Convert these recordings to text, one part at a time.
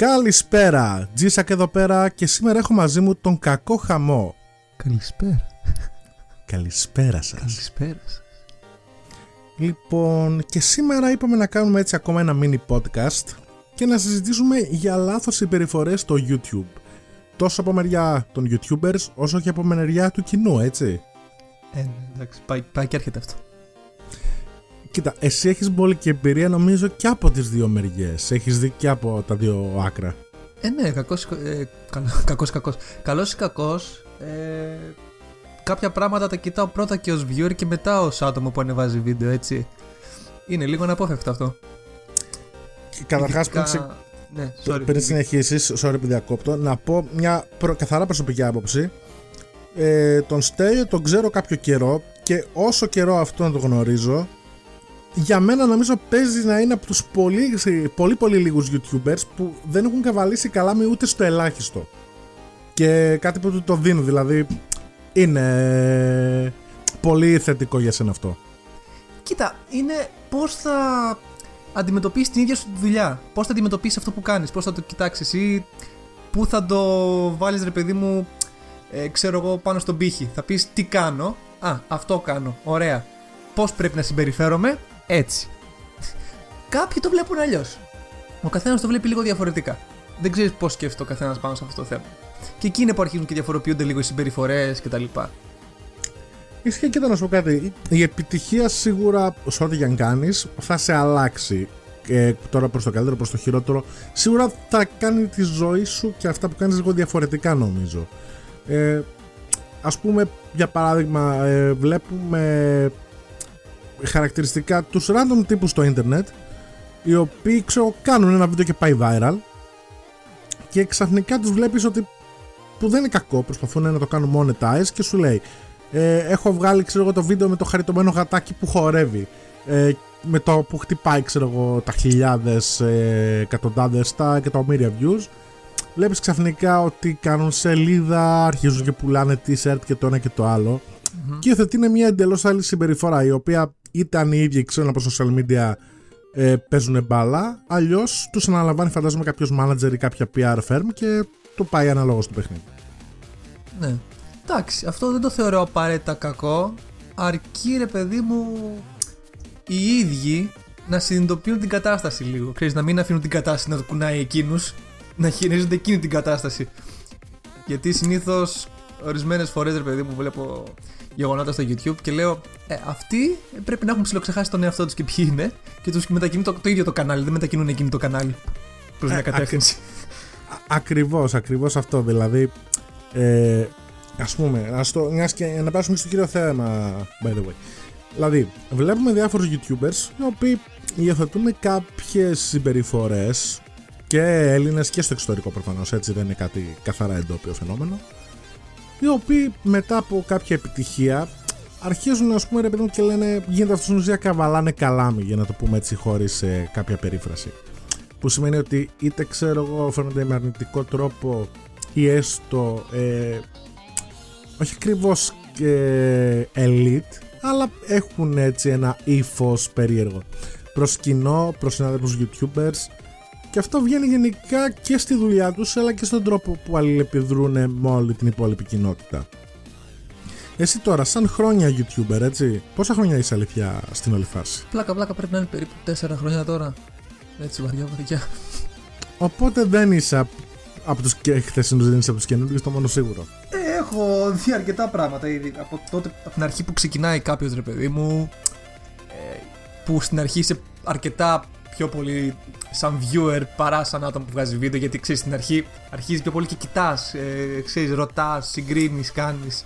Καλησπέρα, Τζίσακ εδώ πέρα και σήμερα έχω μαζί μου τον κακό χαμό. Καλησπέρα. Καλησπέρα σας. Καλησπέρα σας. Λοιπόν, και σήμερα είπαμε να κάνουμε έτσι ακόμα ένα mini podcast και να συζητήσουμε για λάθος συμπεριφορές στο YouTube. Τόσο από μεριά των YouTubers όσο και από μεριά του κοινού, έτσι. Ε, ναι, εντάξει, πάει, πάει και έρχεται αυτό. Κοίτα, εσύ έχεις μπόλικη εμπειρία νομίζω και από τις δύο μεριές. Έχεις δει και από τα δύο άκρα. Ε, ναι, κακός, ε, καλό, κακός, κακός. Καλός ή κακός, ε, κάποια πράγματα τα κοιτάω πρώτα και ως viewer και μετά ως άτομο που ανεβάζει βίντεο, έτσι. Είναι λίγο αναπόφευκτο αυτό. Και Καταρχάς Ειδικά- πριν, ξε... Ναι, sorry. πριν συνεχίσεις, sorry που διακόπτω, να πω μια προ... καθαρά προσωπική άποψη. Ε, τον Στέλιο τον ξέρω κάποιο καιρό και όσο καιρό αυτό να το γνωρίζω, για μένα νομίζω παίζει να είναι από τους πολύ, πολύ πολύ λίγους YouTubers που δεν έχουν καβαλήσει καλά με ούτε στο ελάχιστο. Και κάτι που του το δίνω, δηλαδή είναι πολύ θετικό για σένα αυτό. Κοίτα, είναι πώς θα αντιμετωπίσεις την ίδια σου τη δουλειά. Πώς θα αντιμετωπίσεις αυτό που κάνεις, πώς θα το κοιτάξεις ή πού θα το βάλεις ρε παιδί μου, ε, ξέρω εγώ, πάνω στον πύχη. Θα πεις τι κάνω, α, αυτό κάνω, ωραία. Πώς πρέπει να συμπεριφέρομαι, έτσι. Κάποιοι το βλέπουν αλλιώς. Ο καθένας το βλέπει λίγο διαφορετικά. Δεν ξέρεις πώς σκέφτεται ο καθένας πάνω σε αυτό το θέμα. Και εκεί είναι που αρχίζουν και διαφοροποιούνται λίγο οι συμπεριφορές κτλ. Ισχύει και να σου πω κάτι. Η επιτυχία σίγουρα, σε ό,τι για να κάνεις, θα σε αλλάξει. Ε, τώρα προς το καλύτερο, προς το χειρότερο. Σίγουρα θα κάνει τη ζωή σου και αυτά που κάνεις λίγο διαφορετικά, νομίζω. Ε, ας πούμε, για παράδειγμα, ε, βλέπουμε χαρακτηριστικά τους random τύπους στο ίντερνετ οι οποίοι ξέρω κάνουν ένα βίντεο και πάει viral και ξαφνικά τους βλέπεις ότι που δεν είναι κακό προσπαθούν να το κάνουν monetize και σου λέει ε, έχω βγάλει ξέρω εγώ το βίντεο με το χαριτωμένο γατάκι που χορεύει ε, με το που χτυπάει ξέρω εγώ τα χιλιάδες ε, εκατοντάδες τα εκατομμύρια views βλέπεις ξαφνικά ότι κάνουν σελίδα αρχίζουν και πουλάνε t-shirt και το ένα και το άλλο και υιοθετεί είναι μια εντελώς άλλη συμπεριφορά η οποία είτε αν οι ίδιοι ξέρουν από social media ε, παίζουν μπάλα αλλιώς τους αναλαμβάνει φαντάζομαι κάποιος manager ή κάποια PR firm και το πάει αναλόγως στο παιχνίδι. Ναι. Εντάξει, αυτό δεν το θεωρώ απαραίτητα κακό. Αρκεί ρε παιδί μου οι ίδιοι να συνειδητοποιούν την κατάσταση λίγο. Ξέρεις, να μην αφήνουν την κατάσταση να το κουνάει εκείνους, να χειρίζονται εκείνη την κατάσταση. Γιατί συνήθως ορισμένες φορές ρε παιδί μου βλέπω γεγονότα στο YouTube και λέω ε, αυτοί πρέπει να έχουν ψιλοξεχάσει τον εαυτό τους και ποιοι είναι και τους μετακινούν το, το ίδιο το κανάλι, δεν μετακινούν εκείνη το κανάλι προς μια Ε, κατεύθυνση. Ακριβώς, ακριβώς αυτό. Δηλαδή, ε, ας πούμε, ας το, μιας και, να περάσουμε στο κύριο θέμα, by the way. Δηλαδή, βλέπουμε διάφορους YouTubers οι οποίοι υιοθετούν κάποιες συμπεριφορές και Έλληνες και στο εξωτερικό προφανώς, έτσι δεν είναι κάτι καθαρά εντόπιο φαινόμενο. Οι οποίοι μετά από κάποια επιτυχία αρχίζουν, ας πούμε, ρε παιδί μου, και λένε γίνεται αυτός στην ουσία καβαλάνε καλάμι, για να το πούμε έτσι, χωρίς κάποια περίφραση. Που σημαίνει ότι είτε ξέρω εγώ φαίνονται με αρνητικό τρόπο ή έστω ε, όχι ακριβώς elite αλλά έχουν έτσι ένα ύφος περίεργο. Προς κοινό, προς συνάδελφους youtubers και αυτό βγαίνει γενικά και στη δουλειά τους αλλά και στον τρόπο που αλληλεπιδρούν με όλη την υπόλοιπη κοινότητα εσύ τώρα, σαν χρόνια YouTuber, έτσι, πόσα χρόνια είσαι αλήθεια στην όλη φάση; Πλάκα, πλάκα πρέπει να είναι περίπου 4 χρόνια τώρα. Έτσι βαριά, βαριά. Οπότε δεν είσαι απ- από τους και χθεσινούς, δεν είσαι από τους καινούργιους, το μόνο σίγουρο. Ε, έχω δει αρκετά πράγματα ήδη. Από τότε, από την αρχή που ξεκινάει κάποιος ρε παιδί μου, ε, που στην αρχή είσαι αρκετά πιο πολύ σαν viewer παρά σαν άτομο που βγάζει βίντεο. Γιατί ξέρεις στην αρχή αρχίζεις πιο πολύ και κοιτάς, ε, ξέρεις, ρωτάς, συγκρίνεις, κάνεις.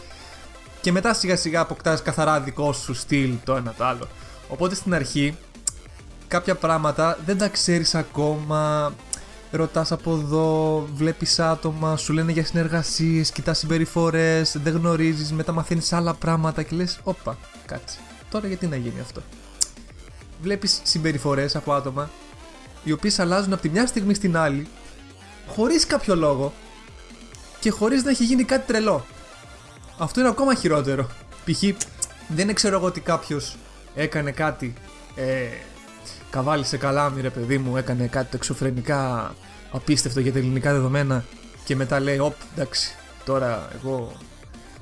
Και μετά σιγά σιγά αποκτάς καθαρά δικό σου στυλ το ένα το άλλο. Οπότε στην αρχή κάποια πράγματα δεν τα ξέρεις ακόμα ρωτάς από εδώ, βλέπεις άτομα, σου λένε για συνεργασίες, κοιτάς συμπεριφορές, δεν γνωρίζεις, μετά μαθαίνεις άλλα πράγματα και λες όπα, κάτσε, τώρα γιατί να γίνει αυτό; Βλέπεις συμπεριφορές από άτομα οι οποίες αλλάζουν από τη μια στιγμή στην άλλη χωρίς κάποιο λόγο και χωρίς να έχει γίνει κάτι τρελό. Αυτό είναι ακόμα χειρότερο. Π.χ. δεν ξέρω εγώ ότι κάποιος έκανε κάτι. Ε, καβάλισε καλάμι, ρε παιδί μου, έκανε κάτι εξωφρενικά απίστευτο για τα ελληνικά δεδομένα και μετά λέει, Οπ, εντάξει, τώρα εγώ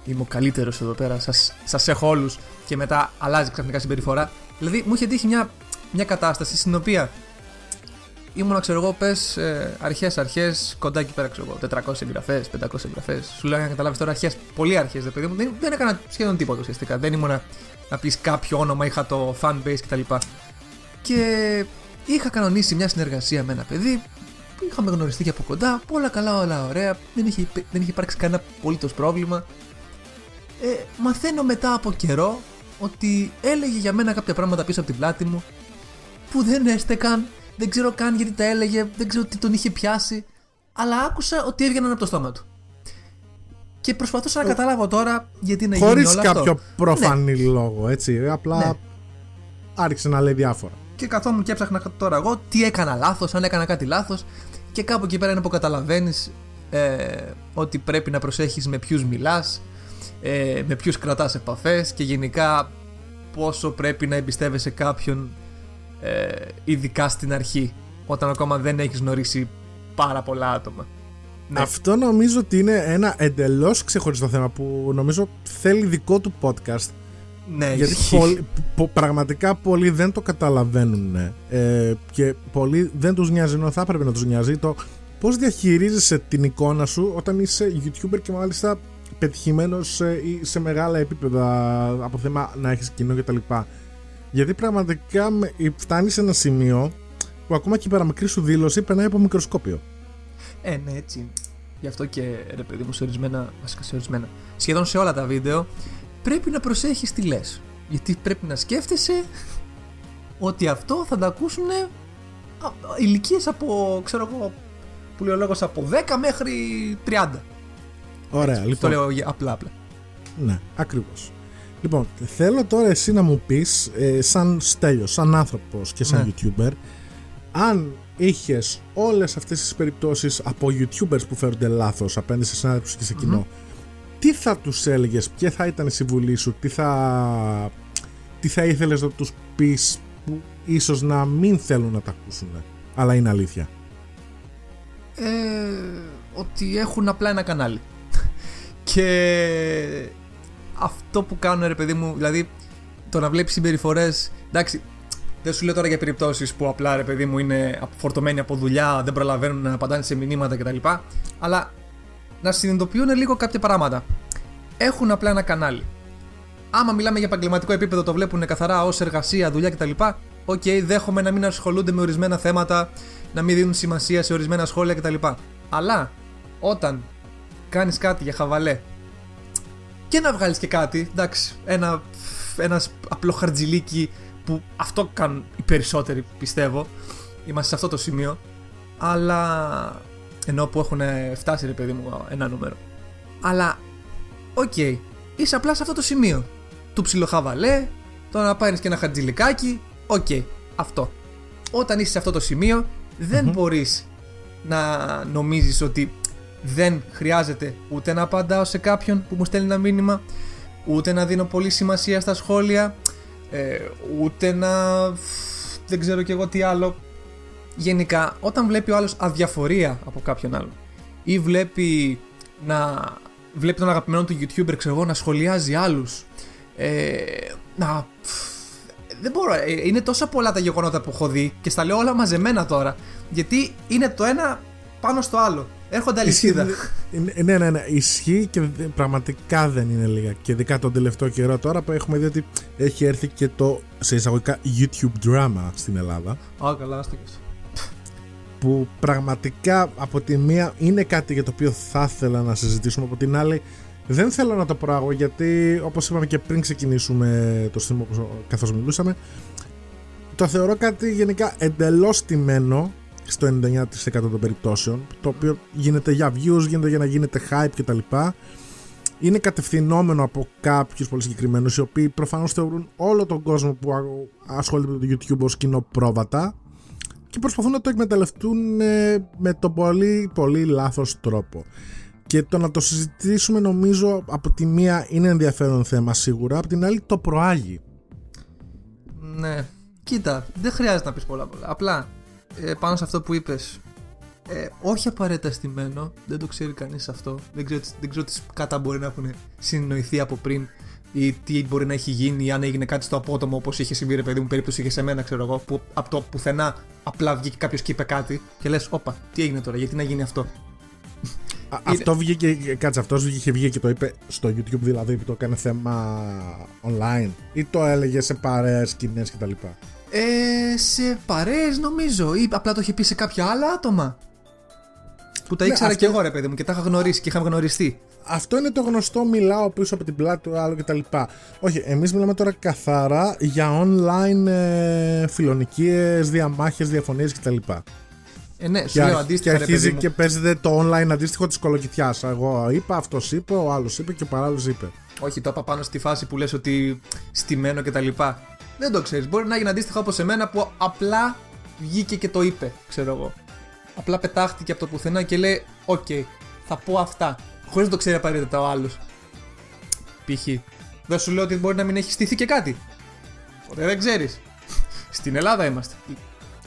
είμαι ο καλύτερος εδώ πέρα, σας, σας έχω όλους και μετά αλλάζει ξαφνικά συμπεριφορά. Δηλαδή μου είχε τύχει μια, μια κατάσταση στην οποία ήμουν, ξέρω εγώ, πες αρχές, αρχές, κοντά εκεί πέρα, ξέρω εγώ, 400 εγγραφές, 500 εγγραφές. Σου λέω να καταλάβεις τώρα αρχές, πολύ αρχές, δε παιδί μου. Δεν, δεν έκανα σχεδόν τίποτα ουσιαστικά. Δεν ήμουν να πεις κάποιο όνομα, είχα το fanbase κτλ. Και είχα κανονίσει μια συνεργασία με ένα παιδί. Είχαμε γνωριστεί και από κοντά. Όλα καλά, όλα ωραία. Δεν είχε, δεν είχε υπάρξει κανένα απολύτως πρόβλημα. Ε, μαθαίνω μετά από καιρό ότι έλεγε για μένα κάποια πράγματα πίσω από την πλάτη μου που δεν έστεκαν δεν ξέρω καν γιατί τα έλεγε, δεν ξέρω τι τον είχε πιάσει. Αλλά άκουσα ότι έβγαιναν από το στόμα του. Και προσπαθούσα να καταλάβω τώρα γιατί να Χωρίς γίνει όλο αυτό. κάποιο προφανή Ναι. λόγο, έτσι. Απλά Ναι. άρχισε να λέει διάφορα. Και καθόμουν και έψαχνα τώρα εγώ τι έκανα λάθος, αν έκανα κάτι λάθος. Και κάπου εκεί πέρα είναι που καταλαβαίνεις ε, ότι πρέπει να προσέχεις με ποιους μιλάς, ε, με ποιους κρατάς επαφές και γενικά πόσο πρέπει να εμπιστεύεσαι κάποιον, ε, ειδικά στην αρχή, όταν ακόμα δεν έχεις γνωρίσει πάρα πολλά άτομα. Ναι. Αυτό νομίζω ότι είναι ένα εντελώς ξεχωριστό θέμα που νομίζω θέλει δικό του podcast. Ναι, γιατί ισχύει. πολλοί- πο- πραγματικά πολλοί δεν το καταλαβαίνουν ε, και πολλοί δεν τους νοιάζει ενώ θα έπρεπε να τους νοιάζει το πώς διαχειρίζεσαι την εικόνα σου όταν είσαι YouTuber και μάλιστα πετυχημένος ε, ή σε μεγάλα επίπεδα από θέμα να έχεις κοινό κτλ. Γιατί πραγματικά με- φτάνει σε ένα σημείο που ακόμα και η παραμικρή σου δήλωση περνάει από μικροσκόπιο. Ε, ναι, έτσι είναι. Γι' αυτό και ρε παιδί μου, σε ορισμένα, βασικά σε ορισμένα, σχεδόν σε όλα τα βίντεο, πρέπει να προσέχεις τι λες. Γιατί πρέπει να σκέφτεσαι ότι αυτό θα τα ακούσουν ηλικίες από, ξέρω εγώ, που λέει ο λόγος από 10 μέχρι 30. Ωραία, Το λοιπόν. λέω για- απλά απλά. Ναι, ακριβώς. Λοιπόν, θέλω τώρα εσύ να μου πεις, σαν Στέλιο, σαν άνθρωπος και σαν Ναι. YouTuber, αν είχες όλες αυτές τις περιπτώσεις από YouTubers που φέρονται λάθος απέναντι σε συνάδελφους και σε κοινο τι θα τους έλεγες, ποια θα ήταν η συμβουλή σου, τι θα, τι θα ήθελες να τους πεις που ίσως να μην θέλουν να τα ακούσουν, αλλά είναι αλήθεια; Ε, ότι έχουν απλά ένα κανάλι. Και αυτό που κάνουν ρε παιδί μου, δηλαδή το να βλέπεις συμπεριφορές. Εντάξει, δεν σου λέω τώρα για περιπτώσεις που απλά ρε παιδί μου είναι φορτωμένοι από δουλειά, δεν προλαβαίνουν να απαντάνε σε μηνύματα κτλ. Αλλά να συνειδητοποιούν λίγο κάποια πράγματα. Έχουν απλά ένα κανάλι. Άμα μιλάμε για επαγγελματικό επίπεδο, το βλέπουν καθαρά ως εργασία, δουλειά κτλ. Οκ, δέχομαι να μην ασχολούνται με ορισμένα θέματα, να μην δίνουν σημασία σε ορισμένα σχόλια κτλ. Αλλά όταν κάνεις κάτι για χαβαλέ και να βγάλεις και κάτι, εντάξει, ένα ένας απλό χαρτζιλίκι που αυτό κάνουν οι περισσότεροι πιστεύω. Είμαστε σε αυτό το σημείο. Αλλά ενώ που έχουν φτάσει ρε παιδί μου ένα νούμερο. Αλλά οκ, είσαι απλά σε αυτό το σημείο. Του ψιλοχαβαλέ, το να πάρεις και ένα χαρτζιλικάκι, οκ, αυτό. Όταν είσαι σε αυτό το σημείο, δεν μπορείς να νομίζεις ότι δεν χρειάζεται ούτε να απαντάω σε κάποιον που μου στέλνει ένα μήνυμα, ούτε να δίνω πολύ σημασία στα σχόλια, ε, ούτε να... δεν ξέρω κι εγώ τι άλλο. Γενικά, όταν βλέπει ο άλλος αδιαφορία από κάποιον άλλον ή βλέπει να βλέπει τον αγαπημένο του YouTuber, ξέρω εγώ, να σχολιάζει άλλους, ε, να... Δεν μπορώ, ε, είναι τόσα πολλά τα γεγονότα που έχω δει και στα λέω όλα μαζεμένα τώρα, γιατί είναι το ένα πάνω στο άλλο. Έρχονται αλυσίδα. Ισχύει, ναι, ναι, ναι. Ισχύει και δε- πραγματικά δεν είναι λίγα. Και ειδικά τον τελευταίο καιρό τώρα που έχουμε δει ότι έχει έρθει και το σε εισαγωγικά YouTube drama στην Ελλάδα. Α, καλά, άστηκες. Που πραγματικά από τη μία είναι κάτι για το οποίο θα ήθελα να συζητήσουμε. Από την άλλη δεν θέλω να το προάγω γιατί όπως είπαμε και πριν ξεκινήσουμε το stream όπως- καθώς μιλούσαμε το θεωρώ κάτι γενικά εντελώς τιμένο στο 99% των περιπτώσεων το οποίο γίνεται για views, γίνεται για να γίνεται hype κτλ. Είναι κατευθυνόμενο από κάποιους πολύ συγκεκριμένους οι οποίοι προφανώς θεωρούν όλο τον κόσμο που α- ασχολείται με το YouTube ως κοινό πρόβατα και προσπαθούν να το εκμεταλλευτούν ε, με τον πολύ πολύ λάθος τρόπο. Και το να το συζητήσουμε νομίζω από τη μία είναι ενδιαφέρον θέμα σίγουρα, από την άλλη το προάγει. Ναι. Κοίτα, δεν χρειάζεται να πεις πολλά πολλά. Απλά, ε, πάνω σε αυτό που είπες, Ε, όχι απαραίτητα στημένο, δεν το ξέρει κανείς αυτό. Δεν ξέρω, δεν ξέρω τις κατά μπορεί να έχουν συνεννοηθεί από πριν ή τι μπορεί να έχει γίνει, ή αν έγινε κάτι στο απότομο όπως είχε συμβεί, ρε παιδί μου, περίπτωση είχε σε μένα, ξέρω εγώ, που από το πουθενά απλά βγήκε κάποιος και είπε κάτι και λες, Όπα, τι έγινε τώρα, γιατί να γίνει αυτό; Α, αυτό βγήκε, κάτσε, αυτός είχε βγει και το είπε στο YouTube δηλαδή που το έκανε θέμα online ή το έλεγε σε παρέες, σκηνές κτλ. Ε, σε παρέες νομίζω ή απλά το είχε πει σε κάποια άλλα άτομα. Που τα ναι, ήξερα αυτό... και εγώ ρε παιδί μου και τα είχα γνωρίσει και είχαμε γνωριστεί. Αυτό είναι το γνωστό μιλάω πίσω από την πλάτη του άλλου κτλ. Όχι, εμείς μιλάμε τώρα καθαρά για online ε, φιλονικίες, διαμάχες, διαφωνίες κτλ. Ε, ναι, σου λέω αντίστοιχα. Και αρχίζει και παίζεται το online αντίστοιχο της κολοκυθιάς. Εγώ είπα, αυτός είπε, ο άλλος είπε και ο παράλληλος είπε. Όχι, το είπα πάνω στη φάση που λες ότι στημένο κτλ. Δεν το ξέρεις. Μπορεί να γίνει αντίστοιχα όπως εμένα που απλά βγήκε και το είπε, ξέρω εγώ. Απλά πετάχτηκε από το πουθενά και λέει: OK, okay, θα πω αυτά. Χωρίς να το ξέρει απαραίτητα ο άλλος. Π.χ. Δεν σου λέω ότι μπορεί να μην έχει στηθεί και κάτι. Ποτέ δεν ξέρεις. Στην Ελλάδα είμαστε.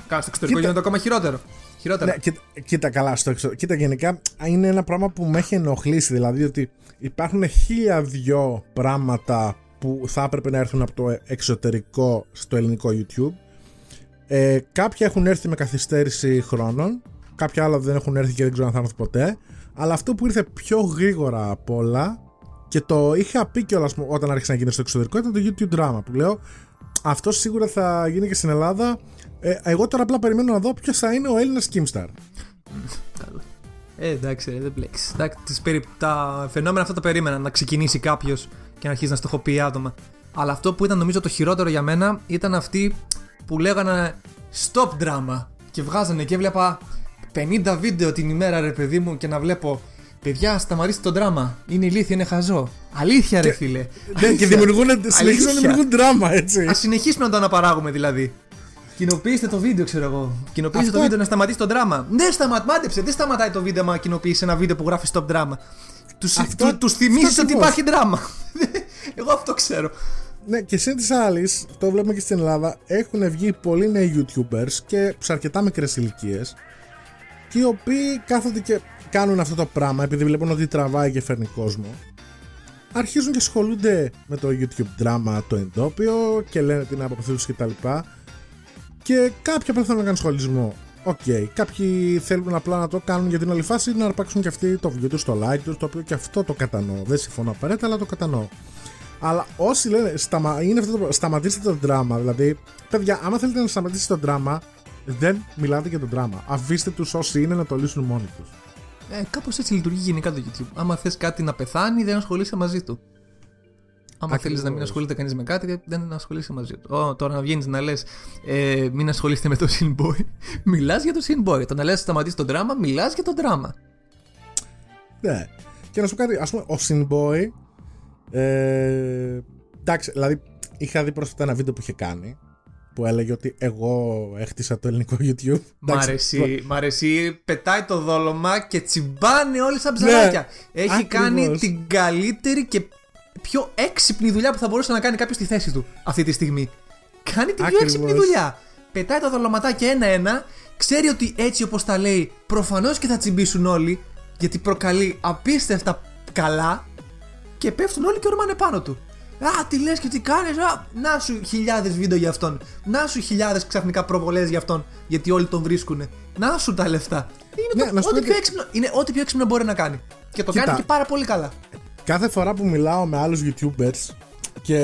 Κάτω στο εξωτερικό γίνεται ακόμα χειρότερο. Χειρότερα. Ναι, κοίτα, κοίτα καλά στο εξωτερικό. Κοίτα, γενικά είναι ένα πράγμα που με έχει ενοχλήσει. Δηλαδή ότι υπάρχουν χίλια δυο πράγματα που θα έπρεπε να έρθουν από το εξωτερικό στο ελληνικό YouTube. Ε, κάποια έχουν έρθει με καθυστέρηση χρόνων. Κάποια άλλα δεν έχουν έρθει και δεν ξέρω αν θα έρθουν ποτέ. Αλλά αυτό που ήρθε πιο γρήγορα από όλα και το είχα πει κιόλας όταν άρχισε να γίνει στο εξωτερικό ήταν το YouTube drama που λέω αυτό σίγουρα θα γίνει και στην Ελλάδα. Ε, εγώ τώρα απλά περιμένω να δω ποιος θα είναι ο Έλληνας Kimstar. Ε, εντάξει, δεν μπλέξει. Τα φαινόμενα αυτά τα περίμενα να ξεκινήσει κάποιος και να αρχίσει να στοχοποιεί άτομα. Αλλά αυτό που ήταν νομίζω το χειρότερο για μένα ήταν αυτοί που λέγανε stop drama και βγάζανε και έβλεπα 50 βίντεο την ημέρα ρε παιδί μου και να βλέπω Παιδιά, σταματήστε το δράμα. Είναι ηλίθιο, είναι χαζό. Αλήθεια, ρε φίλε. Ναι, και δημιουργούν, συνεχίζουν να δημιουργούν δράμα, έτσι. Α συνεχίσουμε να το αναπαράγουμε δηλαδή. Κοινοποιήστε το βίντεο, ξέρω εγώ. Κοινοποιήστε Αυτό... το βίντεο να σταματήσει το δράμα. Ναι, σταματήστε, δεν σταματάει το βίντεο να κοινοποιήσει ένα βίντεο που γράφει stop drama. Του Αυτό... τους θυμίζεις ότι υπάρχει δράμα. εγώ αυτό ξέρω. Ναι, και σε της άλλης, το βλέπουμε και στην Ελλάδα, έχουν βγει πολλοί νέοι YouTubers και σε αρκετά μικρές ηλικίες. Και οι οποίοι κάθονται και κάνουν αυτό το πράγμα επειδή βλέπουν ότι τραβάει και φέρνει κόσμο. Αρχίζουν και ασχολούνται με το YouTube drama το εντόπιο και λένε την άποψή τους κτλ. Και, και κάποιοι απλά θέλουν να κάνουν σχολισμό. OK. Okay. Κάποιοι θέλουν απλά να το κάνουν για την άλλη φάση να αρπάξουν και αυτοί το βίντεο τους, το like τους, το οποίο και αυτό το κατανοώ. Δεν συμφωνώ απαραίτητα, αλλά το κατανοώ. Αλλά όσοι λένε σταμα... είναι αυτό το... σταματήστε το δράμα, δηλαδή, παιδιά, άμα θέλετε να σταματήσετε το δράμα, δεν μιλάτε για το δράμα. Αφήστε τους όσοι είναι να το λύσουν μόνοι τους. Ε, Κάπως έτσι λειτουργεί γενικά το YouTube. Άμα θες κάτι να πεθάνει, δεν ασχολείσαι μαζί του. Άμα θέλει να μην ασχολείται κανείς με κάτι, δεν ασχολείσαι μαζί του. Oh, τώρα να βγαίνεις να λες, ε, μην ασχολείστε με το Sinboy. μιλάς για το Sinboy. Το να λες σταματήσεις τον δράμα, μιλάς για τον δράμα. Ναι. Και να σου πω κάτι, ας πούμε, ο Sinboy. Ε, εντάξει, δηλαδή είχα δει πρόσφατα ένα βίντεο που είχε κάνει που έλεγε ότι εγώ έχτισα το ελληνικό YouTube. Μ' αρέσει, μ αρέσει, πετάει το δόλωμα και τσιμπάνε όλοι σαν ψαράκια. Ναι, Έχει κάνει την καλύτερη και πιο έξυπνη δουλειά που θα μπορούσε να κάνει κάποιος στη θέση του αυτή τη στιγμή. Κάνει την πιο έξυπνη δουλειά. Πετάει τα δολωματάκια ένα-ένα, ξέρει ότι έτσι όπως τα λέει, προφανώς και θα τσιμπήσουν όλοι, γιατί προκαλεί απίστευτα καλά και πέφτουν όλοι και ορμάνε πάνω του. Α, τι λες και τι κάνεις. Να σου χιλιάδες βίντεο για αυτόν. Να σου χιλιάδες ξαφνικά προβολές για αυτόν. Γιατί όλοι τον βρίσκουν. Να σου τα λεφτά. Είναι, ναι, το, ό,τι, πιο έξυπνο, είναι ό,τι πιο έξυπνο μπορεί να κάνει. Και το Κοίτα, κάνει και πάρα πολύ καλά. Κάθε φορά που μιλάω με άλλους YouTubers και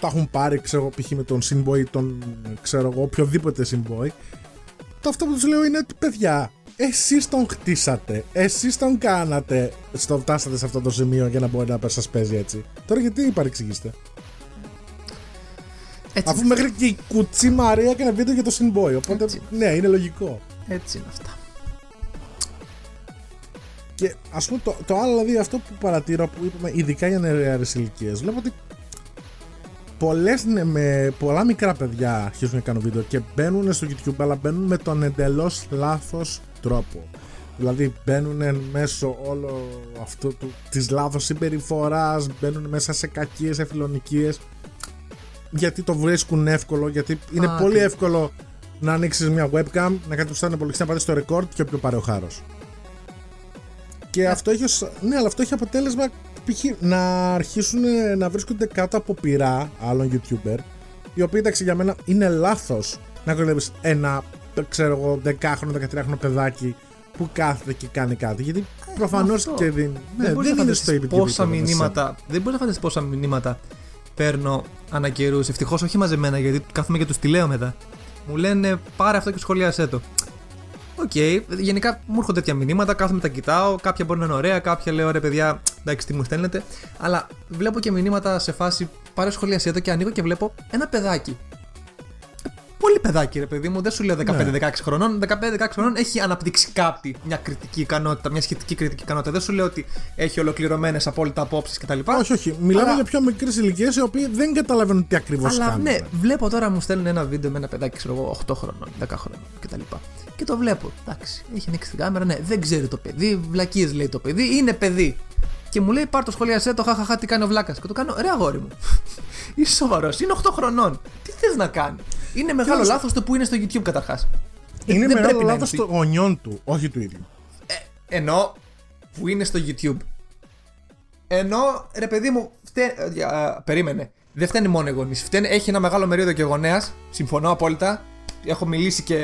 τα έχουν πάρει, ξέρω π.χ. με τον Sinboy, τον ξέρω εγώ, οποιοδήποτε Sinboy, το αυτό που τους λέω είναι ότι παιδιά, εσείς τον χτίσατε, εσείς τον κάνατε στο φτάσατε σε αυτό το σημείο για να μπορεί να σας παίζει έτσι. Τώρα γιατί παρεξηγήσετε; Έτσι Αφού μέχρι και η κουτσή Μαρία έκανε βίντεο για το Sinboy. Οπότε έτσι. ναι, είναι λογικό. Έτσι είναι αυτά. Και ας πούμε το, το άλλο δηλαδή αυτό που παρατηρώ που είπαμε ειδικά για νεαρές ηλικίες, βλέπω ότι πολλές, ναι, με πολλά μικρά παιδιά αρχίζουν να κάνουν βίντεο και μπαίνουν στο YouTube αλλά μπαίνουν με τον εντελώς λάθος τρόπο. Δηλαδή μπαίνουν μέσω όλο αυτού του, της λάθος συμπεριφοράς, μπαίνουν μέσα σε κακίες εφηλονικίες γιατί το βρίσκουν εύκολο, γιατί είναι πολύ εύκολο να ανοίξεις μια webcam, να κάτι στον υπολογιστή, να πατήσεις το record και όποιο πάρει ο χάρος. Και αυτό έχει, ως- ναι, αλλά αυτό έχει αποτέλεσμα π.χ. να αρχίσουν να βρίσκονται κάτω από πειρά άλλων YouTuber, οι οποίοι εντάξει για μένα είναι λάθος να κοροϊδεύει ένα, ξέρω εγώ, 10χρονο, 13χρονο παιδάκι που κάθεται και κάνει κάτι. Γιατί προφανώς αυτό. και δεν, ναι, δεν μπορεί να είναι φανταστείς στο ίδιο πόσα επίπεδο με μηνύματα. Δεν μπορείς να φανταστείς πόσα μηνύματα παίρνω ανά καιρούς. Ευτυχώς όχι μαζεμένα γιατί κάθομαι και τους τη λέω μετά. Μου λένε πάρε αυτό και σχολιάσέ το. Οκ, γενικά μου έρχονται τέτοια μηνύματα, κάθομαι τα κοιτάω. Κάποια μπορεί να είναι ωραία, κάποια λέω ρε παιδιά, εντάξει τι μου στέλνετε. Αλλά βλέπω και μηνύματα σε φάση πάρε σχολιάσέ το και ανοίγω και βλέπω ένα παιδάκι. Πολύ παιδάκι, ρε παιδί μου, δεν σου λέω 15-16 χρονών. 15-16 χρονών έχει αναπτύξει κάτι, μια κριτική ικανότητα, μια σχετική κριτική ικανότητα. Δεν σου λέω ότι έχει ολοκληρωμένες απόλυτα απόψεις κτλ. Όχι, όχι. Μιλάμε Αλλά- για πιο μικρές ηλικίες οι οποίοι δεν καταλαβαίνουν τι ακριβώς Αλλά κάνουν. ναι, βλέπω τώρα μου στέλνουν ένα βίντεο με ένα παιδάκι, ξέρω εγώ, 8 χρονών, 10 χρονών κτλ. Και το βλέπω. Εντάξει, έχει ανοίξει την κάμερα, ναι, δεν ξέρει το παιδί, βλακίες λέει το παιδί, είναι παιδί. Και μου λέει πάρ το σχολιασέ το, χαχαχά, τι κάνει ο βλάκας. Και το κάνω, ρε αγόρι μου. Είσαι σοβαρός, είναι 8 χρονών. Τι θες να κάνει; Είναι μεγάλο να- λάθος το που είναι στο YouTube καταρχάς. Είναι δεν μεγάλο πρέπει να λάθος είναι των γονιών του, όχι του ίδιου. Ενώ που είναι στο YouTube. Ενώ ρε παιδί μου, φταί... ε, α, περίμενε. Δεν φταίνει μόνο οι γονείς. Έχει ένα μεγάλο μερίδιο και γονέας. Συμφωνώ απόλυτα. Έχω μιλήσει και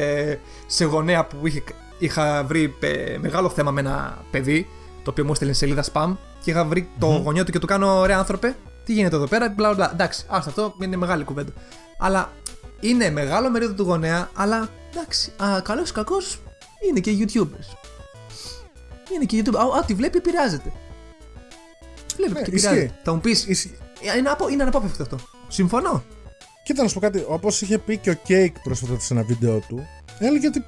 σε γονέα που είχε, είχα βρει ε, μεγάλο θέμα με ένα παιδί. Το οποίο μου έστειλε σελίδα spam. Και είχα βρει το γονιό του και του κάνω ωραία άνθρωπε. Τι γίνεται εδώ πέρα, μπλα μπλα. Εντάξει, άστα αυτό είναι μεγάλη κουβέντα. Αλλά είναι μεγάλο μερίδιο του γονέα, αλλά εντάξει, καλός ή κακός είναι και YouTubers. Είναι και YouTube. Α, Ό,τι βλέπει επηρεάζεται. Βλέπει Ναι, και ισχύει. επηρεάζεται. Θα μου πεις. Ισχύει. Είναι, απο, είναι αναπόφευκτο αυτό. Συμφωνώ. Κοίτα να σου πω κάτι, όπως είχε πει και ο Cake πρόσφατα σε ένα βίντεο του, έλεγε ότι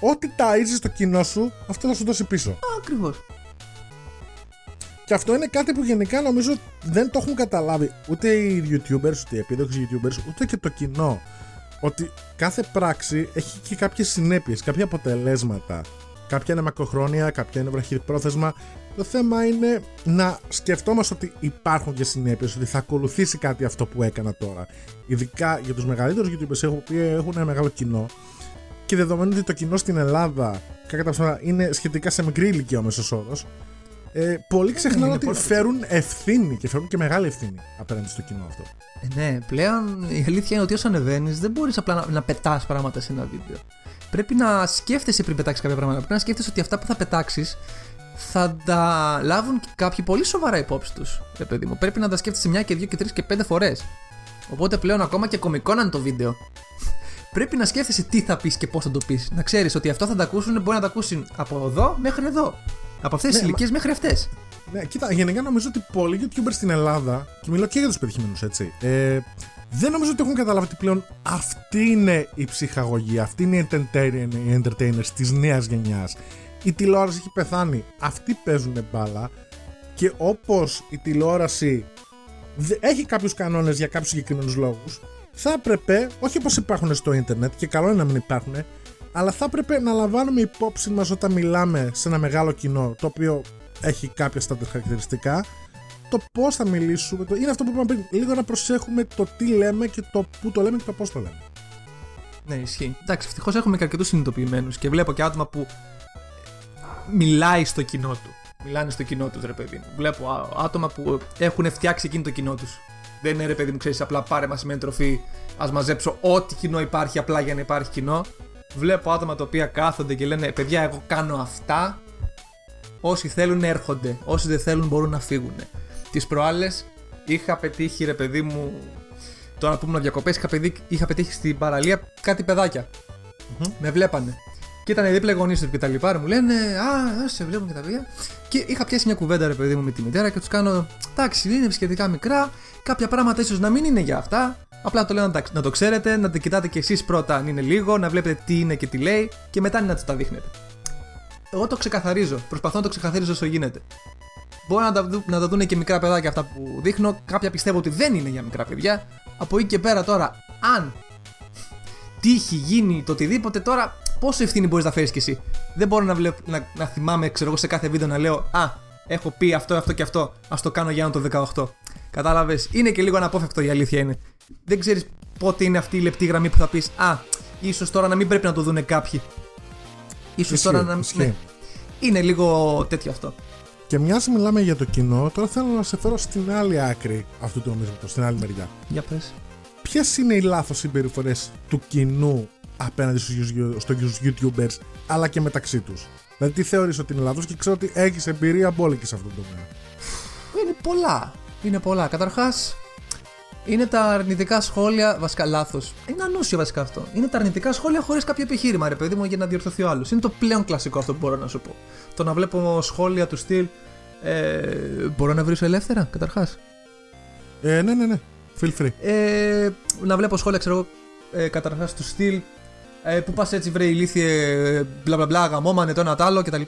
ό,τι ταΐζεις στο κοινό σου, αυτό θα σου δώσει πίσω. Ακριβώς. Και αυτό είναι κάτι που γενικά νομίζω δεν το έχουν καταλάβει ούτε οι YouTubers, ούτε οι επίδοξοι YouTubers, ούτε και το κοινό. Ότι κάθε πράξη έχει και κάποιες συνέπειες, κάποια αποτελέσματα. Κάποια είναι μακροχρόνια, κάποια είναι βραχυπρόθεσμα. Το θέμα είναι να σκεφτόμαστε ότι υπάρχουν και συνέπειες, ότι θα ακολουθήσει κάτι αυτό που έκανα τώρα. Ειδικά για τους μεγαλύτερους YouTubers έχουν- που έχουν ένα μεγάλο κοινό και δεδομένου ότι το κοινό στην Ελλάδα κατά τα ψέματα, είναι σχετικά σε μικρή ηλικία ο μέσος όρος, ε, πολλοί ξεχνάνε είναι ότι πολύ φέρουν ευθύνη και φέρουν και μεγάλη ευθύνη απέναντι στο κοινό αυτό. Ε, ναι, πλέον η αλήθεια είναι ότι όσο ανεβαίνεις, δεν μπορείς απλά να, να πετάς πράγματα σε ένα βίντεο. Πρέπει να σκέφτεσαι πριν πετάξεις κάποια πράγματα. Πρέπει να σκέφτεσαι ότι αυτά που θα πετάξεις θα τα λάβουν και κάποιοι πολύ σοβαρά υπόψη τους. Ρε παιδί μου, πρέπει να τα σκέφτεσαι μια και δύο και τρεις και πέντε φορές. Οπότε πλέον ακόμα και κωμικό να είναι το βίντεο. Πρέπει να σκέφτεσαι τι θα πεις και πώς θα το πεις. Να ξέρεις ότι αυτό θα τα ακούσουν, μπορεί να τα ακούσουν από εδώ μέχρι εδώ. Από αυτές τις Ναι, ηλικίες μέχρι αυτές. Ναι, κοίτα, γενικά νομίζω ότι πολλοί YouTubers στην Ελλάδα, και μιλάω και για τους πετυχημένους έτσι, ε, δεν νομίζω ότι έχουν καταλάβει ότι πλέον αυτή είναι η ψυχαγωγία, αυτή είναι η entertainer- οι entertainers της νέας γενιάς. Η τηλεόραση έχει πεθάνει. Αυτοί παίζουν μπάλα και όπως η τηλεόραση δε- έχει κάποιους κανόνες για κάποιους συγκεκριμένους λόγους, θα έπρεπε, όχι όπως υπάρχουν στο ίντερνετ, και καλό είναι να μην υπάρχουν, αλλά θα έπρεπε να λαμβάνουμε υπόψη μας όταν μιλάμε σε ένα μεγάλο κοινό το οποίο έχει κάποια στάνταρ χαρακτηριστικά το πώς θα μιλήσουμε. Το... Είναι αυτό που είπαμε πριν. Λίγο να προσέχουμε το τι λέμε και το πού το λέμε και το πώς το λέμε. Ναι, ισχύει. Εντάξει, ευτυχώς έχουμε και αρκετούς συνειδητοποιημένους και βλέπω και άτομα που μιλάει στο κοινό του. Μιλάνε στο κοινό τους, ρε παιδί μου. Βλέπω α- άτομα που έχουν φτιάξει εκείνο το κοινό τους. Δεν είναι ρε παιδί μου, ξέρεις, απλά πάρε μας σημαίνει τροφή. Α μαζέψω ό,τι κοινό υπάρχει απλά για να υπάρχει κοινό. Βλέπω άτομα τα οποία κάθονται και λένε Παιδιά, εγώ κάνω αυτά. Όσοι θέλουν έρχονται. Όσοι δεν θέλουν μπορούν να φύγουν. Τις προάλλες είχα πετύχει, ρε παιδί μου, Τώρα που ήμουν διακοπές, είχα, παιδί- είχα πετύχει στην παραλία κάτι παιδάκια. Με βλέπανε. Και ήταν δίπλα οι γονείς τους και τα λοιπά. Μου λένε Α, σε βλέπουν και τα παιδιά. Και είχα πιάσει μια κουβέντα, ρε παιδί μου, με τη μητέρα και τους κάνω Εντάξει, είναι σχετικά μικρά. Κάποια πράγματα ίσως να μην είναι για αυτά. Απλά το λέω να, τα- να το ξέρετε, να τα κοιτάτε κι εσείς πρώτα αν είναι λίγο, να βλέπετε τι είναι και τι λέει και μετά να τους τα δείχνετε. Εγώ το ξεκαθαρίζω. Προσπαθώ να το ξεκαθαρίζω όσο γίνεται. Μπορεί να τα, δου- να τα δουν και μικρά παιδάκια αυτά που δείχνω. Κάποια πιστεύω ότι δεν είναι για μικρά παιδιά. Από εκεί και πέρα τώρα, αν τύχει γίνει το οτιδήποτε, τώρα πόσο ευθύνη μπορείς να φέρεις κι εσύ; Δεν μπορώ να, βλέπω, να, να θυμάμαι, ξέρω εγώ, σε κάθε βίντεο να λέω Α, έχω πει αυτό, αυτό και αυτό. Α το κάνω για να το 18. Κατάλαβες; Είναι και λίγο αναπόφευκτο η αλήθεια είναι. Δεν ξέρεις πότε είναι αυτή η λεπτή γραμμή που θα πεις Α, ίσως τώρα να μην πρέπει να το δούνε κάποιοι. Ίσως Ισχύει, τώρα να. ισχύει. Ναι. Είναι λίγο τέτοιο αυτό. Και μια μιλάμε για το κοινό, τώρα θέλω να σε φέρω στην άλλη άκρη αυτού του νομίσματος, στην άλλη μεριά. Για πες. Ποιες είναι οι λάθος συμπεριφορές του κοινού απέναντι στους you- στους YouTubers, αλλά και μεταξύ τους; Δηλαδή, τι θεωρείς ότι είναι λάθος και ξέρω ότι έχεις εμπειρία μπόλικη σε αυτό το τομέα; Είναι πολλά. Είναι πολλά. Καταρχάς, είναι τα αρνητικά σχόλια. Βασικά, λάθος. Είναι ανούσιο βασικά αυτό. Είναι τα αρνητικά σχόλια χωρίς κάποιο επιχείρημα, ρε παιδί μου, για να διορθωθεί ο άλλος. Είναι το πλέον κλασικό αυτό που μπορώ να σου πω. Το να βλέπω σχόλια του στυλ. Ε, μπορώ να βρίσω ελεύθερα, καταρχάς; Ε, ναι, ναι, ναι. Feel free. Ε, να βλέπω σχόλια, ξέρω εγώ, ε, καταρχάς του στυλ. Ε, που πας έτσι, βρε ηλίθιε, μπλα μπλα μπλα, γαμόμανε το ένα το άλλο κτλ.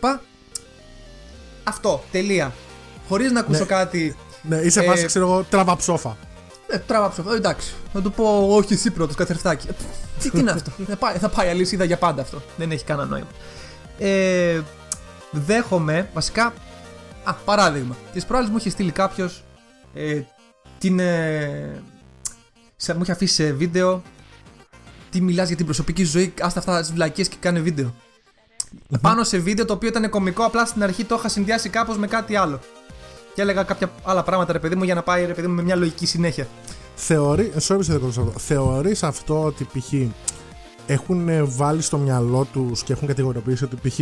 Αυτό, τελεία. Χωρίς να ακούσω Ναι. κάτι. Ναι, είσαι Ε, φάση, ξέρω εγώ, τραβά ψόφα. Ε, τράβα ψοφ, ε, εντάξει. Να του πω, όχι εσύ πρώτος, καθερθάκι. Ε, τι, τι είναι αυτό; θα, πάει, θα πάει αλυσίδα για πάντα αυτό. Δεν έχει κανένα νόημα. Ε, δέχομαι, βασικά. Α, παράδειγμα. Τη προάλλη μου είχε στείλει κάποιος. Ε, την. Ε, σε, μου είχε αφήσει σε βίντεο. Τι μιλάς για την προσωπική σου ζωή, άστα αυτά τις βλακίες και κάνε βίντεο. Πάνω σε βίντεο το οποίο ήταν κωμικό, απλά στην αρχή το είχα συνδυάσει κάπως με κάτι άλλο. Και έλεγα κάποια άλλα πράγματα, ρε παιδί μου, για να πάει ρε παιδί μου με μια λογική συνέχεια. Θεωρεί, ε, sorry, σε διακόπτω σε αυτό. Θεωρείς αυτό ότι π.χ. έχουν ε, βάλει στο μυαλό τους και έχουν κατηγοριοποιήσει ότι π.χ.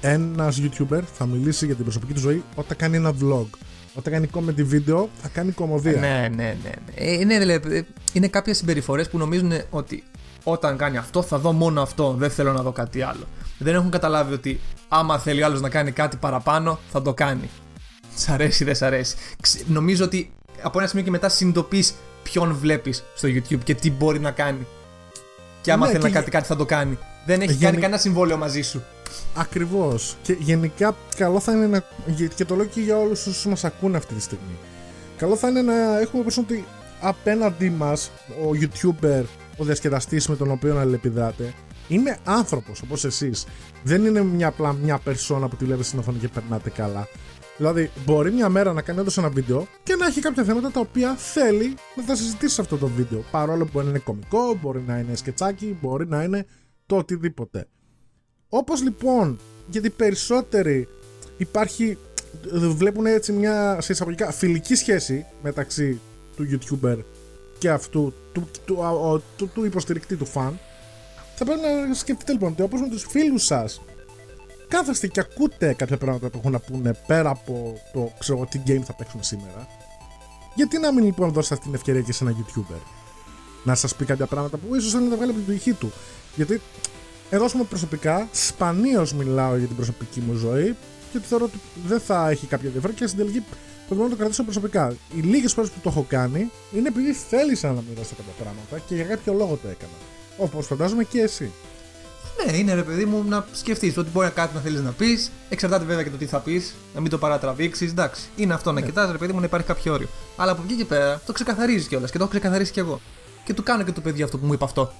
ένας YouTuber θα μιλήσει για την προσωπική του ζωή όταν κάνει ένα vlog. Όταν κάνει comedy βίντεο, θα κάνει κομμωδία. Ναι, ναι, ναι. ναι. Ε, Είναι, δηλαδή, είναι κάποιες συμπεριφορές που νομίζουν ότι όταν κάνει αυτό θα δω μόνο αυτό, δεν θέλω να δω κάτι άλλο. Δεν έχουν καταλάβει ότι άμα θέλει άλλος να κάνει κάτι παραπάνω, θα το κάνει. Σ' αρέσει, δεν σ' αρέσει. Ξε- Νομίζω ότι από ένα σημείο και μετά συνειδητοποιείς ποιον βλέπεις στο YouTube και τι μπορεί να κάνει. Και άμα Ναι, θέλει και να κάνει κάτι, θα το κάνει. Δεν έχει Γενι- κάνει κανένα συμβόλαιο μαζί σου. Ακριβώς. Και γενικά, καλό θα είναι να. και το λέω και για όλους όσους μας ακούνε αυτή τη στιγμή. Καλό θα είναι να έχουμε πίσω ότι απέναντί μας ο YouTuber, ο διασκεδαστής με τον οποίο αλληλεπιδράτε, είναι άνθρωπος όπως εσείς. Δεν είναι μια απλά μια περσόνα που τη βλέπετε στην οθόνη και περνάτε καλά. Δηλαδή, μπορεί μια μέρα να κάνει όντως ένα βίντεο και να έχει κάποια θέματα τα οποία θέλει να τα συζητήσει σε αυτό το βίντεο. Παρόλο που μπορεί να είναι κωμικό, μπορεί να είναι σκετσάκι, μπορεί να είναι το οτιδήποτε. Όπως λοιπόν, γιατί περισσότεροι υπάρχει, βλέπουν έτσι μια σε εισαγωγικά φιλική σχέση μεταξύ του YouTuber και αυτού του, του, α, ο- του, του υποστηρικτή του φαν, θα πρέπει να σκεφτείτε λοιπόν ότι όπως με τους φίλους σας κάθεστε και ακούτε κάποια πράγματα που έχουν να πούνε πέρα από το ξέρω εγώ, τι game θα παίξουμε σήμερα. Γιατί να μην λοιπόν δώσετε αυτή την ευκαιρία και σε ένα YouTuber να σας πει κάποια πράγματα που ίσως θέλει να τα βγάλει από την ψυχή του. Γιατί εγώ, ας πούμε, προσωπικά, σπανίως μιλάω για την προσωπική μου ζωή και θεωρώ ότι δεν θα έχει κάποια διαφορά και στην τελική προτιμώ να το κρατήσω προσωπικά. Οι λίγες φορές που το έχω κάνει είναι επειδή θέλησα να μοιράσω κάποια πράγματα και για κάποιο λόγο το έκανα. Όπως φαντάζομαι και εσύ. Ναι, είναι ρε παιδί μου να σκεφτείς ότι μπορεί κάτι να θέλεις να πεις. Εξαρτάται βέβαια και το τι θα πεις, να μην το παρατραβήξεις. Εντάξει, είναι αυτό να Ναι. κοιτάς, ρε παιδί μου, να υπάρχει κάποιο όριο. Αλλά από εκεί και πέρα το ξεκαθαρίζεις κιόλας και το έχω ξεκαθαρίσει κι εγώ. Και του κάνω και το παιδί αυτό που μου είπε αυτό.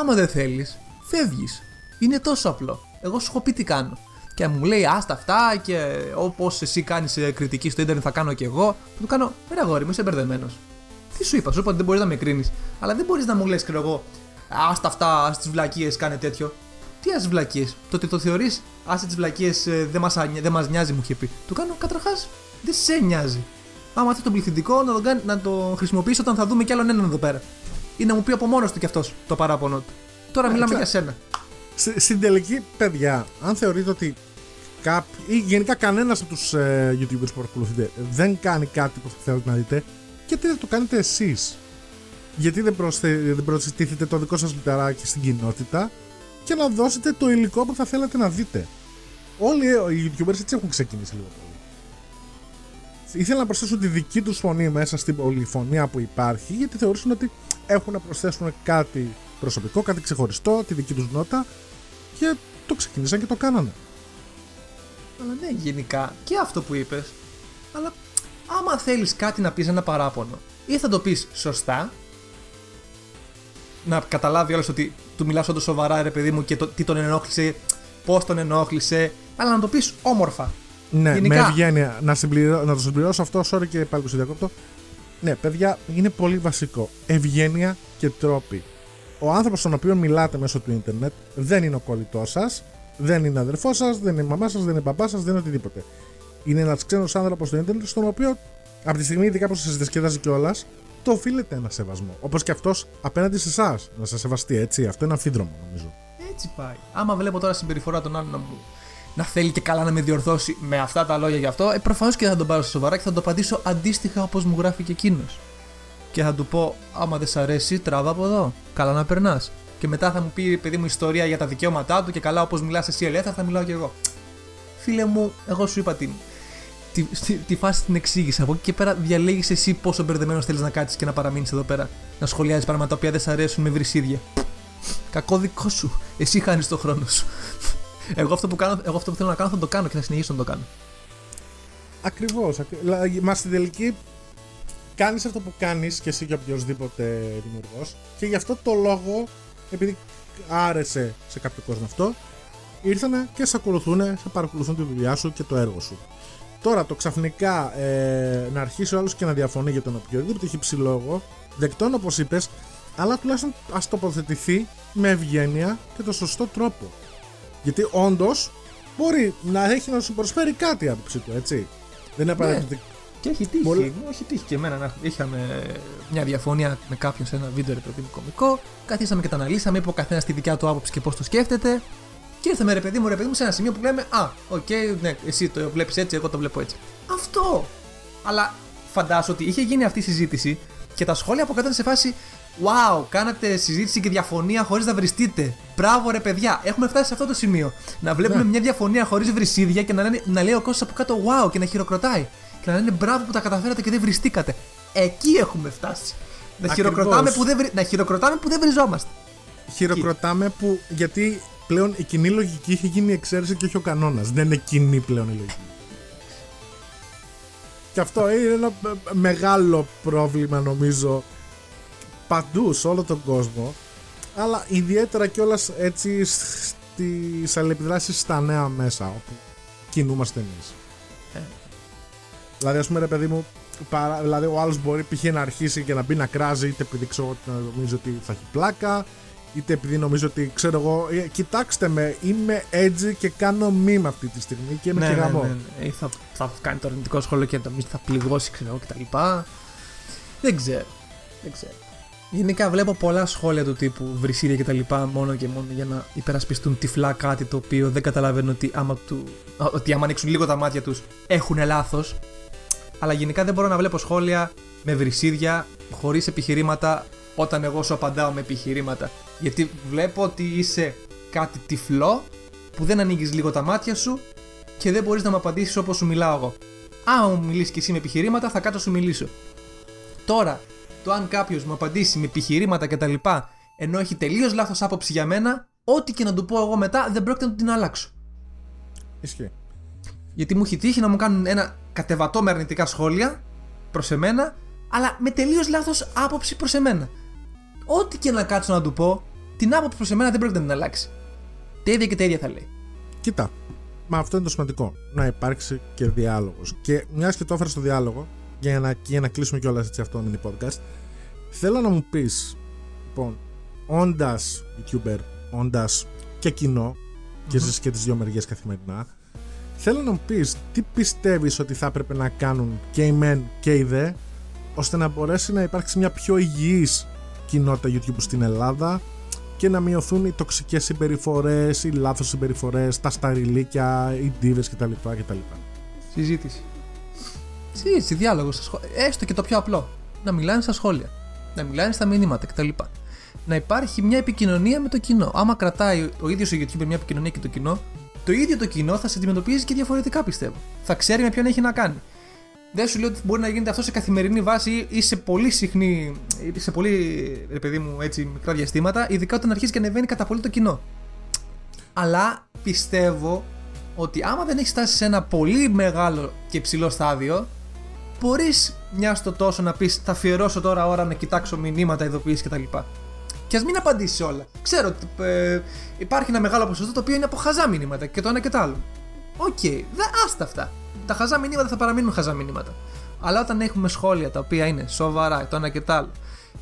Άμα δεν θέλεις, φεύγεις. Είναι τόσο απλό. Εγώ σου έχω πει τι κάνω. Και μου λέει άστα αυτά και όπως εσύ κάνεις κριτική στο Ιντερνετ θα κάνω κι εγώ. Και του κάνω, ρε αγόρι μου, είσαι μπερδεμένος. Τι σου είπα, σου είπα ότι δεν μπορείς να με κρίνεις. Αλλά δεν μπορείς να μου λες, ξέρω εγώ, άστα αυτά, στι βλακίες κάνε τέτοιο. Τι άσε βλακίες; Το ότι το θεωρείς, άσε τις βλακίες δεν μας δεν μας νοιάζει, μου είχε πει. Του κάνω καταρχάς, δεν σε νοιάζει. Άμα θες τον πληθυντικό να τον, κάνει, να το χρησιμοποιήσει όταν θα δούμε κι άλλον έναν εδώ πέρα. Ή να μου πει από μόνος του κι αυτός το παράπονο του. Τώρα Ε, μιλάμε κοίτα. για σένα. Στη- Στην τελική, παιδιά, αν θεωρείτε ότι κάποιοι ή γενικά κανένας από τους ε, YouTubers που παρακολουθείτε δεν κάνει κάτι που θα θέλετε να δείτε, γιατί δεν το κάνετε εσείς; Γιατί δεν, προστε, δεν προστίθετε το δικό σας λιτεράκι στην κοινότητα και να δώσετε το υλικό που θα θέλατε να δείτε. Όλοι ε, οι YouTubers έτσι έχουν ξεκινήσει λίγο πολύ. Ήθελαν να προσθέσουν τη δική τους φωνή μέσα στην πολυφωνία που υπάρχει, γιατί θεωρούσαν ότι έχουν να προσθέσουν κάτι προσωπικό, κάτι ξεχωριστό, τη δική τους νότα και το ξεκίνησαν και το κάνανε. Αλλά ναι, γενικά και αυτό που είπες. Αλλά άμα θέλεις κάτι να πεις ένα παράπονο, ή θα το πεις σωστά, να καταλάβει όλο ότι του μιλάς όντως σοβαρά, ρε παιδί μου, και το, τι τον ενόχλησε, πώς τον ενόχλησε, αλλά να το πεις όμορφα. Ναι, Γενικά. με ευγένεια. Να, συμπληρώ, να το συμπληρώσω αυτό, sorry και πάλι που σε διακόπτω. Ναι, παιδιά, είναι πολύ βασικό. Ευγένεια και τρόποι. ο άνθρωπος στον οποίο μιλάτε μέσω του ίντερνετ δεν είναι ο κολλητός σας, δεν είναι αδερφός σας, δεν είναι μαμά σας, δεν είναι παπά σας, δεν είναι οτιδήποτε. Είναι ένας ξένος άνθρωπος στο ίντερνετ, στον οποίο από τη στιγμή ειδικά που σας διασκεδάζει κιόλας, το οφείλετε ένα σεβασμό. Όπως και αυτός απέναντι σε εσάς. Να σας σεβαστεί, έτσι. Αυτό είναι αμφίδρομο, νομίζω. Έτσι πάει. Άμα βλέπω τώρα συμπεριφορά των άλλων να, μου- να θέλει και καλά να με διορθώσει με αυτά τα λόγια γι' αυτό, ε, προφανώς και θα τον πάρω στα σοβαρά και θα το απαντήσω αντίστοιχα όπως μου γράφει και εκείνος. Και θα του πω, άμα δεν σ' αρέσει, τράβα από εδώ. Καλά να περνάς. Και μετά θα μου πει, παιδί μου, ιστορία για τα δικαιώματά του και καλά όπως μιλάς εσύ ελεύθερα, θα μιλάω κι εγώ. Φίλε μου, εγώ σου είπα την. Τη, στη- τη φάση την εξήγησα. Από εκεί και πέρα διαλέγεις εσύ πόσο μπερδεμένος θέλεις να κάτσεις και να παραμείνεις εδώ πέρα. Να σχολιάζεις πράγματα τα οποία δεν σ' αρέσουν με βρυσίδια. Κακό δικό σου. Εσύ χάνεις το χρόνο σου. Εγώ αυτό, που κάνω, εγώ αυτό που θέλω να κάνω θα το κάνω και θα συνεχίσω να το κάνω. Ακριβώς. Δηλαδή, μας στην τελική κάνεις αυτό που κάνεις και εσύ και οποιοδήποτε δημιουργός. Και γι' αυτό το λόγο, επειδή άρεσε σε κάποιο κόσμο αυτό, ήρθαν και σε ακολουθούν, σε παρακολουθούν τη δουλειά σου και το έργο σου. Τώρα το ξαφνικά ε, να αρχίσει ο άλλος και να διαφωνεί για τον οποιοδήποτε έχει ψηλόγο, δεκτών όπως είπες, αλλά τουλάχιστον ας τοποθετηθεί με ευγένεια και το σωστό τρόπο. Γιατί όντως μπορεί να έχει να σου προσφέρει κάτι η άποψή του, έτσι. Δεν είναι απαραίτητο ότι Και έχει τύχει. Πολύ- Μου έχει τύχει και εμένα να είχαμε μια διαφωνία με κάποιον σε ένα βίντεο ρε παιδί μου κωμικό. Καθίσαμε και τα αναλύσαμε, είπε ο καθένας τη δικιά του άποψη και πώς το σκέφτεται. Και ήρθαμε ρε παιδί μου, ρε παιδί μου σε ένα σημείο που λέμε Α, οκ, ναι, εσύ το βλέπεις έτσι, εγώ το βλέπω έτσι. Αυτό! Αλλά φαντάσου ότι είχε γίνει αυτή η συζήτηση και τα σχόλια από κάτω ήταν σε φάση Wow, κάνατε συζήτηση και διαφωνία χωρίς να βριστείτε. Μπράβο, ρε παιδιά, έχουμε φτάσει σε αυτό το σημείο. Να βλέπουμε Ναι. μια διαφωνία χωρίς βρυσίδια και να, λένε, να λέει ο κόσμος από κάτω Wow και να χειροκροτάει. Και να λένε μπράβο που τα καταφέρατε και δεν βριστήκατε. Εκεί έχουμε φτάσει. Να Ακριβώς. χειροκροτάμε, που δεν, βρι- να χειροκροτάμε που δεν βριζόμαστε. χειροκροτάμε που. Γιατί πλέον η κοινή λογική έχει γίνει η εξαίρεση και όχι ο κανόνας. Δεν είναι κοινή πλέον η λογική. Και αυτό είναι ένα ε, μεγάλο πρόβλημα νομίζω παντού σε όλο τον κόσμο αλλά ιδιαίτερα κιόλα έτσι στις αλληλεπιδράσεις στα νέα μέσα όπου κινούμαστε εμείς. Ε. Δηλαδή ας πούμε ρε παιδί μου παρά, δηλαδή ο άλλος μπορεί π.χ. να αρχίσει και να μπει να κράζει είτε επειδή ξέρω ότι νομίζω ότι θα έχει πλάκα είτε επειδή νομίζω ότι ξέρω εγώ ε, κοιτάξτε με είμαι edgy και κάνω meme αυτή τη στιγμή και είμαι και γαμό. ναι. Ή θα, θα κάνει το αρνητικό σχόλιο και νομίζω θα πληγώσει ξέρω εγώ κτλ. Δεν ξέρω. Δεν ξέρω. Γενικά βλέπω πολλά σχόλια του τύπου βρυσίδια και τα λοιπά μόνο και μόνο για να υπερασπιστούν τυφλά κάτι το οποίο δεν καταλαβαίνουν ότι άμα, του, ότι άμα ανοίξουν λίγο τα μάτια τους έχουν λάθος αλλά γενικά δεν μπορώ να βλέπω σχόλια με βρυσίδια χωρίς επιχειρήματα όταν εγώ σου απαντάω με επιχειρήματα γιατί βλέπω ότι είσαι κάτι τυφλό που δεν ανοίγεις λίγο τα μάτια σου και δεν μπορείς να μου απαντήσεις όπως σου μιλάω εγώ άμα μου μιλήσεις και εσύ με επιχειρήματα θα κάτσω σου μιλήσω Τώρα, το αν κάποιος μου απαντήσει με επιχειρήματα κτλ. ενώ έχει τελείως λάθος άποψη για μένα, ό,τι και να του πω εγώ μετά δεν πρόκειται να την αλλάξω. Ισχύει. Γιατί μου έχει τύχει να μου κάνουν ένα κατεβατό με αρνητικά σχόλια προς εμένα, αλλά με τελείως λάθος άποψη προς εμένα. Ό,τι και να κάτσω να του πω, την άποψη προς εμένα δεν πρόκειται να την αλλάξει. Τα ίδια και τα ίδια θα λέει. Κοίτα, μα αυτό είναι το σημαντικό. Να υπάρξει και διάλογος. Και μιας και το έφερα στο διάλογο, για να, για να κλείσουμε κιόλας έτσι αυτό το mini podcast, θέλω να μου πεις, λοιπόν, όντας YouTuber, όντας και κοινό, και ζεις και τις δύο μεριές καθημερινά, θέλω να μου πεις τι πιστεύεις ότι θα έπρεπε να κάνουν και οι μεν και οι δε, ώστε να μπορέσει να υπάρξει μια πιο υγιής κοινότητα YouTube στην Ελλάδα και να μειωθούν οι τοξικές συμπεριφορές, οι λάθος συμπεριφορές, τα σταριλίκια, οι ντίβες κτλ. κτλ. Συζήτηση. Συζήτηση, διάλογο. Στα σχόλια. Έστω και το πιο απλό. Να μιλάνε στα σχόλια. Να μιλάνε στα μηνύματα κτλ. Να υπάρχει μια επικοινωνία με το κοινό. Άμα κρατάει ο ίδιος ο YouTuber μια επικοινωνία και το κοινό, το ίδιο το κοινό θα σε αντιμετωπίζει και διαφορετικά πιστεύω. Θα ξέρει με ποιον έχει να κάνει. Δεν σου λέω ότι μπορεί να γίνεται αυτό σε καθημερινή βάση ή σε πολύ συχνή, ή σε πολύ, ρε παιδί μου, έτσι, μικρά διαστήματα, ειδικά όταν αρχίζει και ανεβαίνει κατά πολύ το κοινό. Αλλά πιστεύω ότι άμα δεν έχεις φτάσει σε ένα πολύ μεγάλο και ψηλό στάδιο, μπορείς μιας στο τόσο να πεις: Θα αφιερώσω τώρα ώρα να κοιτάξω μηνύματα, ειδοποιήσεις κτλ. Και ας μην απαντήσεις σε όλα. Ξέρω ότι ε, υπάρχει ένα μεγάλο ποσοστό το οποίο είναι από χαζά μηνύματα και το ένα και το άλλο. OK, okay, άστα αυτά. Τα χαζά μηνύματα θα παραμείνουν χαζά μηνύματα. Αλλά όταν έχουμε σχόλια τα οποία είναι σοβαρά, το ένα και το άλλο,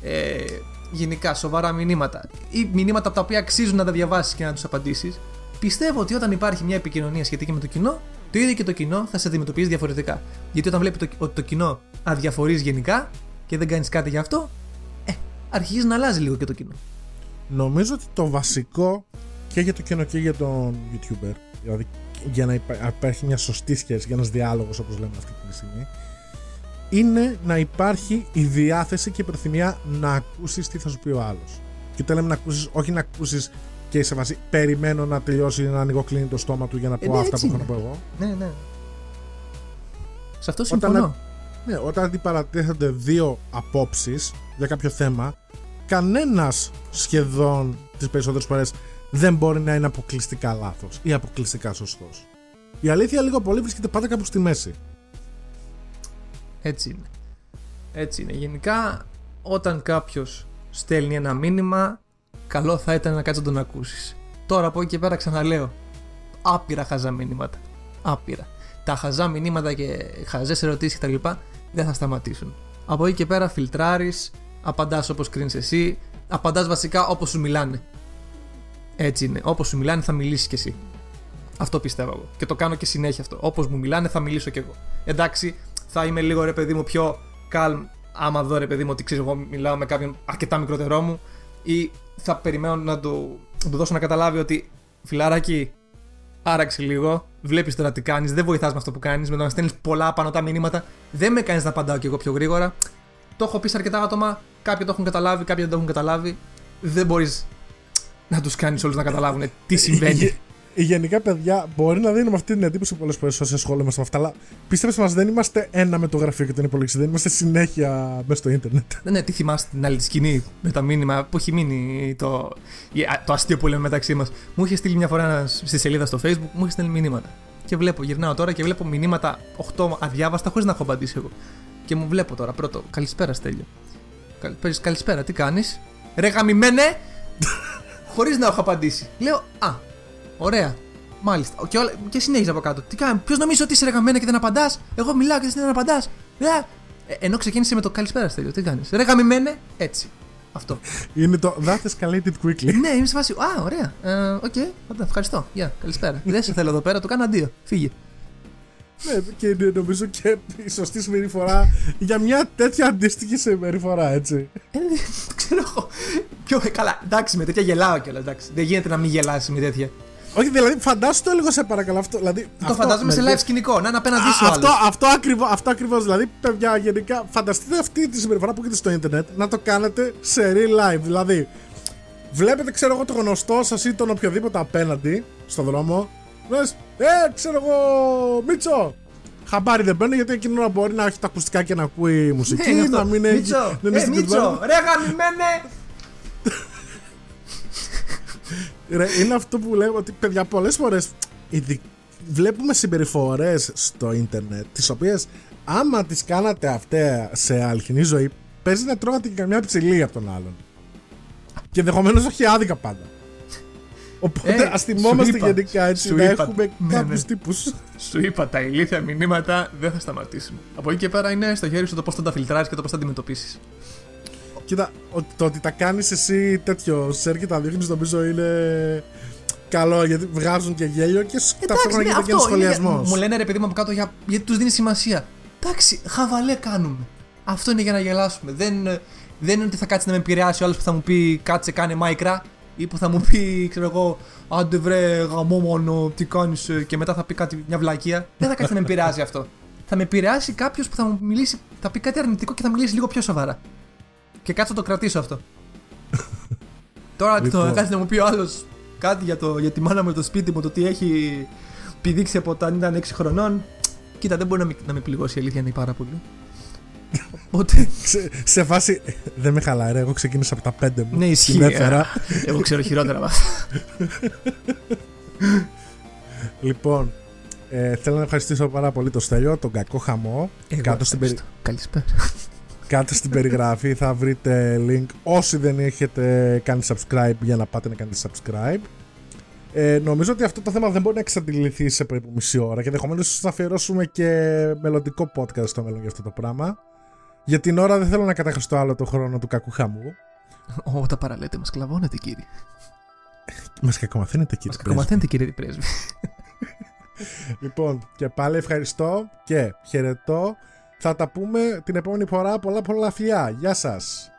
ε, γενικά σοβαρά μηνύματα ή μηνύματα από τα οποία αξίζουν να τα διαβάσεις και να τους απαντήσεις, πιστεύω ότι όταν υπάρχει μια επικοινωνία σχετική με το κοινό, το ίδιο και το κοινό θα σε αντιμετωπίζει διαφορετικά. Γιατί όταν βλέπεις το, ότι το κοινό αδιαφορείς γενικά και δεν κάνεις κάτι γι' αυτό, ε, αρχίζεις να αλλάζει λίγο και το κοινό. Νομίζω ότι το βασικό και για το κοινό και για τον YouTuber, δηλαδή για να υπάρχει μια σωστή σχέση και ένας διάλογος όπως λέμε αυτή τη στιγμή, είναι να υπάρχει η διάθεση και η προθυμία να ακούσεις τι θα σου πει ο άλλος. Και όταν λέμε να ακούσεις, όχι να ακούσεις και σε βάση περιμένω να τελειώσει να ανοιγοκλίνει το στόμα του για να πω ε, ναι, αυτά που έχω να πω εγώ. Ναι, ναι. Σε αυτό συμφωνώ. Όταν, ναι, όταν αντιπαρατέθονται δύο απόψεις για κάποιο θέμα, κανένας σχεδόν τις περισσότερες φορές δεν μπορεί να είναι αποκλειστικά λάθος ή αποκλειστικά σωστός. Η αλήθεια λίγο πολύ βρίσκεται πάντα κάπου στη μέση. Έτσι είναι. Έτσι είναι. Γενικά, όταν κάποιος στέλνει ένα μήνυμα, καλό θα ήταν να κάτσει να τον ακούσεις. Τώρα από εκεί και πέρα ξαναλέω. Άπειρα χαζά μηνύματα. Άπειρα. Τα χαζά μηνύματα και χαζές ερωτήσεις κτλ. δεν θα σταματήσουν. Από εκεί και πέρα φιλτράρεις, απαντάς όπως κρίνεις εσύ, απαντάς βασικά όπως σου μιλάνε. Έτσι είναι. Όπως σου μιλάνε, θα μιλήσεις κι εσύ. Αυτό πιστεύω εγώ. Και το κάνω και συνέχεια αυτό. Όπως μου μιλάνε, θα μιλήσω κι εγώ. Εντάξει, θα είμαι λίγο ρε παιδί μου πιο calm άμα δω ρε παιδί μου ότι ξέρω εγώ μιλάω με κάποιον αρκετά μικρότερό μου ή θα περιμένω να του, να δώσω να καταλάβει ότι φιλαράκι άραξε λίγο, βλέπεις τώρα τι κάνεις, δεν βοηθάς με αυτό που κάνεις, με το να στέλνεις πολλά πάνω τα μηνύματα, δεν με κάνεις να απαντάω κι εγώ πιο γρήγορα. Το έχω πει σε αρκετά άτομα, κάποιοι το έχουν καταλάβει, κάποιοι δεν το έχουν καταλάβει. Δεν μπορείς να τους κάνεις όλους να καταλάβουν τι συμβαίνει γενικά, παιδιά, μπορεί να δίνουμε αυτή την εντύπωση πολλές φορές όσοι ασχολούμαστε με αυτά, αλλά πίστεψε μας, δεν είμαστε ένα με το γραφείο και τον υπολογιστή. Δεν είμαστε συνέχεια μέσα στο Ιντερνετ. Ναι, ναι, τι θυμάστε την άλλη τη σκηνή με τα μήνυμα που έχει μείνει το, το αστείο που λέμε μεταξύ μας. Μου είχε στείλει μια φορά στη σελίδα στο Facebook, μου είχε στείλει μηνύματα. Και βλέπω, γυρνάω τώρα και βλέπω μηνύματα 8 αδιάβαστα χωρίς να έχω απαντήσει εγώ. Και μου βλέπω τώρα πρώτο, καλησπέρα Στέλιο. Καλησπέρα, τι κάνεις; Ρε γαμημένε! Χωρίς να έχω απαντήσει. Λέω, Α, Ωραία. Μάλιστα. Και, όλα... και συνέχιζε από κάτω. Τι κάνει, Ποιος νομίζει ότι είσαι ρε γαμημένε και δεν απαντάς; Εγώ μιλάω και δεν απαντάς. Ε, ε, ενώ ξεκίνησε με το καλησπέρα Στέλιο. Τι κάνεις. Ρε γαμημένε. Έτσι. Αυτό. Είναι το that escalated quickly. ναι, είμαι σε φάση. Α, ωραία. Ε, OK, okay. ευχαριστώ. Γεια, yeah, καλησπέρα. δεν σε θέλω εδώ πέρα, το κάνω αντίο. Φύγε. Ναι, και νομίζω και η σωστή συμπεριφορά για μια τέτοια αντίστοιχη συμπεριφορά, έτσι. Ε, ξέρω εγώ. Πιο καλά, εντάξει, με τέτοια γελάω κιόλας. Δεν γίνεται να μην γελάσει με τέτοια. Όχι, δηλαδή, φαντάσου το λίγο σε παρακαλώ. Αυτό, δηλαδή, το αυτό, φαντάζομαι σε live σκηνικό, να είναι απέναντί σου. Αυτό, αυτό, ακριβώς, αυτό ακριβώς, δηλαδή, παιδιά, γενικά, φανταστείτε αυτή τη συμπεριφορά που έχετε στο Ιντερνετ να το κάνετε σε real life. Δηλαδή, βλέπετε, ξέρω εγώ, το γνωστό σας ή τον οποιοδήποτε απέναντι στον δρόμο. Λες, ε, ξέρω εγώ, Μίτσο, Χαμπάρι δεν παίρνει γιατί εκείνο να μπορεί να έχει τα ακουστικά και να ακούει μουσική. Ναι, να μην έχει. Μίτσο, ε, Μίτσο, ρε γαμημένε! είναι αυτό που λέω ότι παιδιά πολλές φορές βλέπουμε συμπεριφορές στο ίντερνετ τις οποίες άμα τις κάνατε αυτέ σε αληθινή ζωή παίζει να τρώγατε και καμιά ψηλή από τον άλλον και ενδεχομένως όχι άδικα πάντα Οπότε ε, ας θυμόμαστε γενικά έτσι να είπα, έχουμε ναι, κάποιους ναι. τύπους. Σου είπα, τα ηλίθια μηνύματα δεν θα σταματήσουν. Από εκεί και πέρα είναι στο χέρι σου το πώς θα τα φιλτράρεις και το πώς θα αντιμετωπίσεις. Κοίτα, το ότι τα κάνεις εσύ τέτοιο σερ και τα δείχνεις νομίζω είναι καλό γιατί βγάζουν και γέλιο και ταυτόχρονα γίνεται και ένα σχολιασμός. Μου λένε ρε παιδί μου από κάτω για, γιατί τους δίνεις σημασία. Εντάξει, χαβαλέ κάνουμε. Αυτό είναι για να γελάσουμε. Δεν, δεν είναι ότι θα κάτσει να με επηρεάσει ο άλλος που θα μου πει κάτσε κάνε μάικρα ή που θα μου πει, ξέρω εγώ, άντε βρε γαμόμονο, τι κάνεις ε, και μετά θα πει κάτι, μια βλακεία. Δεν θα κάτσει να με επηρεάσει αυτό. Θα με επηρεάσει κάποιος που θα μου μιλήσει, θα πει κάτι αρνητικό και θα μιλήσει λίγο πιο σοβαρά. Και κάτσε να το κρατήσω αυτό. Τώρα λοιπόν. το κάτσε να μου πει ο άλλος κάτι για, το, για τη μάνα μου το σπίτι μου, το τι έχει πηδήξει από όταν ήταν 6 χρονών. Κοίτα, δεν μπορεί να με, να με πληγώσει η αλήθεια είναι πάρα πολύ. Οπότε... σε, σε φάση. Δεν με χαλάει, Εγώ ξεκίνησα από τα 5 μου. Ναι, ισχύει. Εγώ ξέρω χειρότερα από Λοιπόν, ε, θέλω να ευχαριστήσω πάρα πολύ το Στέλιο, τον κακό χαμό. Εγώ κάτω στην περι... Καλησπέρα. Κάτω στην περιγραφή θα βρείτε link όσοι δεν έχετε κάνει subscribe για να πάτε να κάνετε subscribe. Ε, νομίζω ότι αυτό το θέμα δεν μπορεί να εξαντληθεί σε περίπου μισή ώρα και ενδεχομένως θα αφιερώσουμε και μελλοντικό podcast στο μέλλον για αυτό το πράγμα. Για την ώρα δεν θέλω να καταχρηστώ άλλο το χρόνο του κακού χαμού. Ω, τα παραλέτε, μας κλαβώνετε κύριε. Μας κακομαθαίνετε κύριε. Μας κακομαθαίνετε κύριε πρέσβη. λοιπόν, και πάλι ευχαριστώ και χαιρετώ. Θα τα πούμε την επόμενη φορά. Πολλά πολλά φιλιά. Γεια σας.